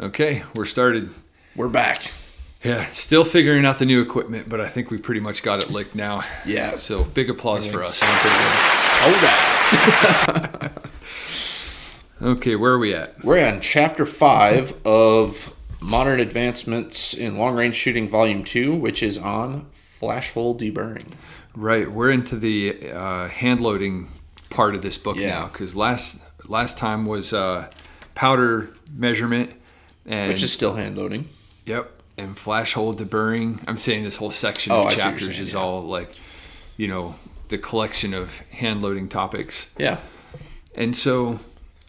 Okay, we're started. We're back. Yeah, still figuring out the new equipment, but I think we pretty much got it licked now. Yeah. So big applause for us. Hold that. Okay, where are we at? We're on chapter five of Modern Advancements in Long Range Shooting, Volume Two, which is on flash hole deburring. Right, we're into the uh, hand loading part of this book Yeah. now because last last time was uh, powder measurement and Which is still hand loading. Yep. And flash hole deburring. I'm saying this whole section Oh, of I see what you're chapters saying, is yeah. all like, you know, the collection of hand loading topics. Yeah. And so,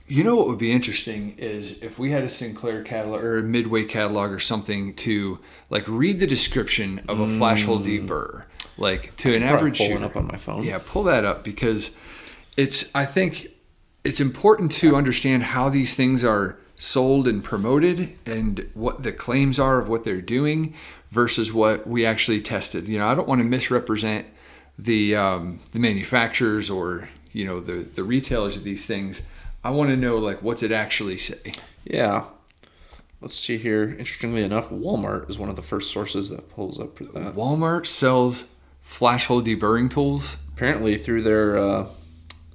you know what would be interesting is if we had a Sinclair catalog or a Midway catalog or something to like read the description of a flash hole deburr, like to an Mm. Probably average pulling shooter. up on my phone. Yeah, pull that up because it's I think it's important to understand how these things are sold and promoted and what the claims are of what they're doing versus what we actually tested. You know, I don't want to misrepresent the um, the manufacturers or you know the the retailers of these things. I want to know like what's it actually say. Yeah. Let's see here. Interestingly enough, Walmart is one of the first sources that pulls up for that. Walmart sells flash hole deburring tools. Apparently through their uh,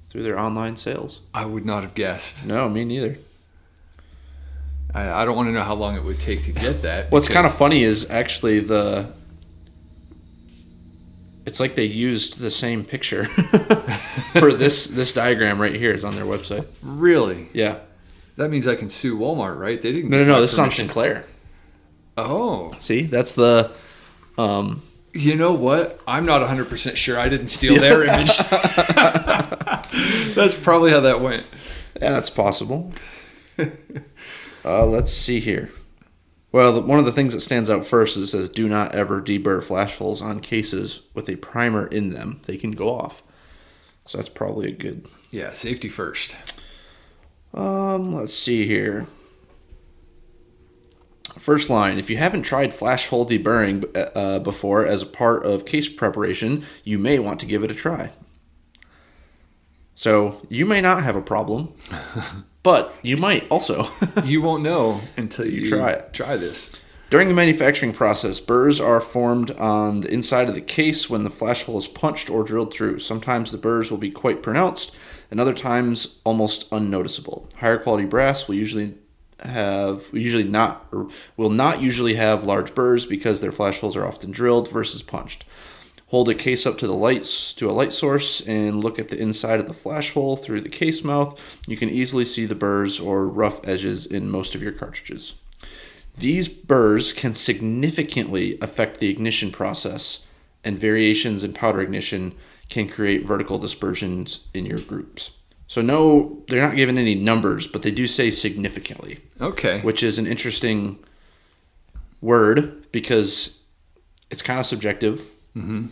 through their online sales. I would not have guessed. No, me neither. I, I don't want to know how long it would take to get that. What's kind of funny is actually the. It's like they used the same picture for this this diagram right here is on their website. really Yeah. That means I can sue Walmart, right? They didn't. No, no, no. This is on. Sinclair. Oh, See, that's the. Um, you know what? I'm not 100 percent sure. I didn't steal their image. That's probably how that went. yeah, that's possible. Uh, let's see here. Well, the, one of the things that stands out first is it says, "Do not ever deburr flash holes on cases with a primer in them. They can go off." So that's probably a good Yeah, safety first. Um, let's see here. First line: If you haven't tried flash hole deburring uh, before as a part of case preparation, you may want to give it a try. So you may not have a problem, but you might also. You won't know until you, try it. Try this. During the manufacturing process, burrs are formed on the inside of the case when the flash hole is punched or drilled through. Sometimes the burrs will be quite pronounced, and other times almost unnoticeable. Higher quality brass will usually have usually not er, will not usually have large burrs because their flash holes are often drilled versus punched. Hold a case up to the lights to a light source and look at the inside of the flash hole through the case mouth. You can easily see the burrs or rough edges in most of your cartridges. These burrs can significantly affect the ignition process, and variations in powder ignition can create vertical dispersions in your groups. So, no, they're not given any numbers, but they do say significantly, Okay. which is an interesting word because it's kind of subjective. Mm-hmm.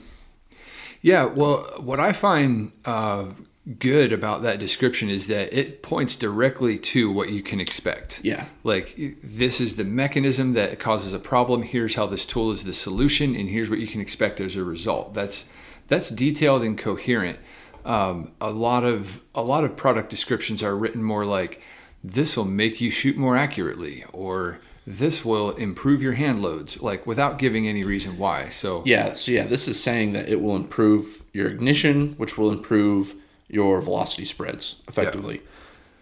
Yeah. Well, what I find uh, good about that description is that it points directly to what you can expect. Yeah. Like this is the mechanism that causes a problem. Here's how this tool is the solution, and here's what you can expect as a result. That's that's detailed and coherent. Um, a lot of a lot of product descriptions are written more like this will make you shoot more accurately, or this will improve your hand loads, like without giving any reason why. So Yeah, so yeah, this is saying that it will improve your ignition, which will improve your velocity spreads effectively.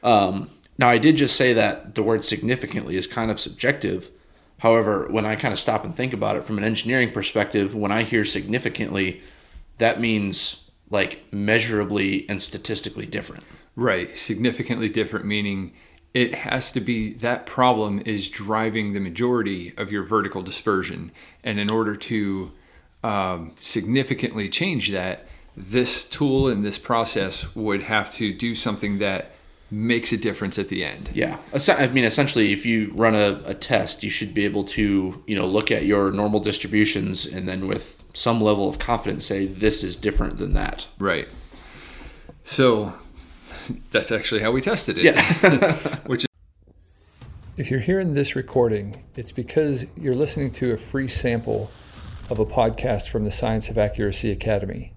Um, now, I did just say that the word significantly is kind of subjective. However, when I kind of stop and think about it from an engineering perspective, when I hear significantly, that means like measurably and statistically different. Right, significantly different, meaning it has to be that problem is driving the majority of your vertical dispersion. And in order to um, significantly change that, this tool and this process would have to do something that makes a difference at the end. Yeah, I mean, essentially, if you run a, a test, you should be able to, you know, look at your normal distributions and then with some level of confidence say this is different than that. Right. So that's actually how we tested it. Yeah. Which If you're hearing this recording, it's because you're listening to a free sample of a podcast from the Science of Accuracy Academy.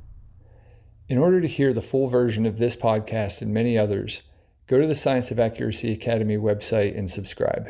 In order to hear the full version of this podcast and many others, go to the Science of Accuracy Academy website and subscribe.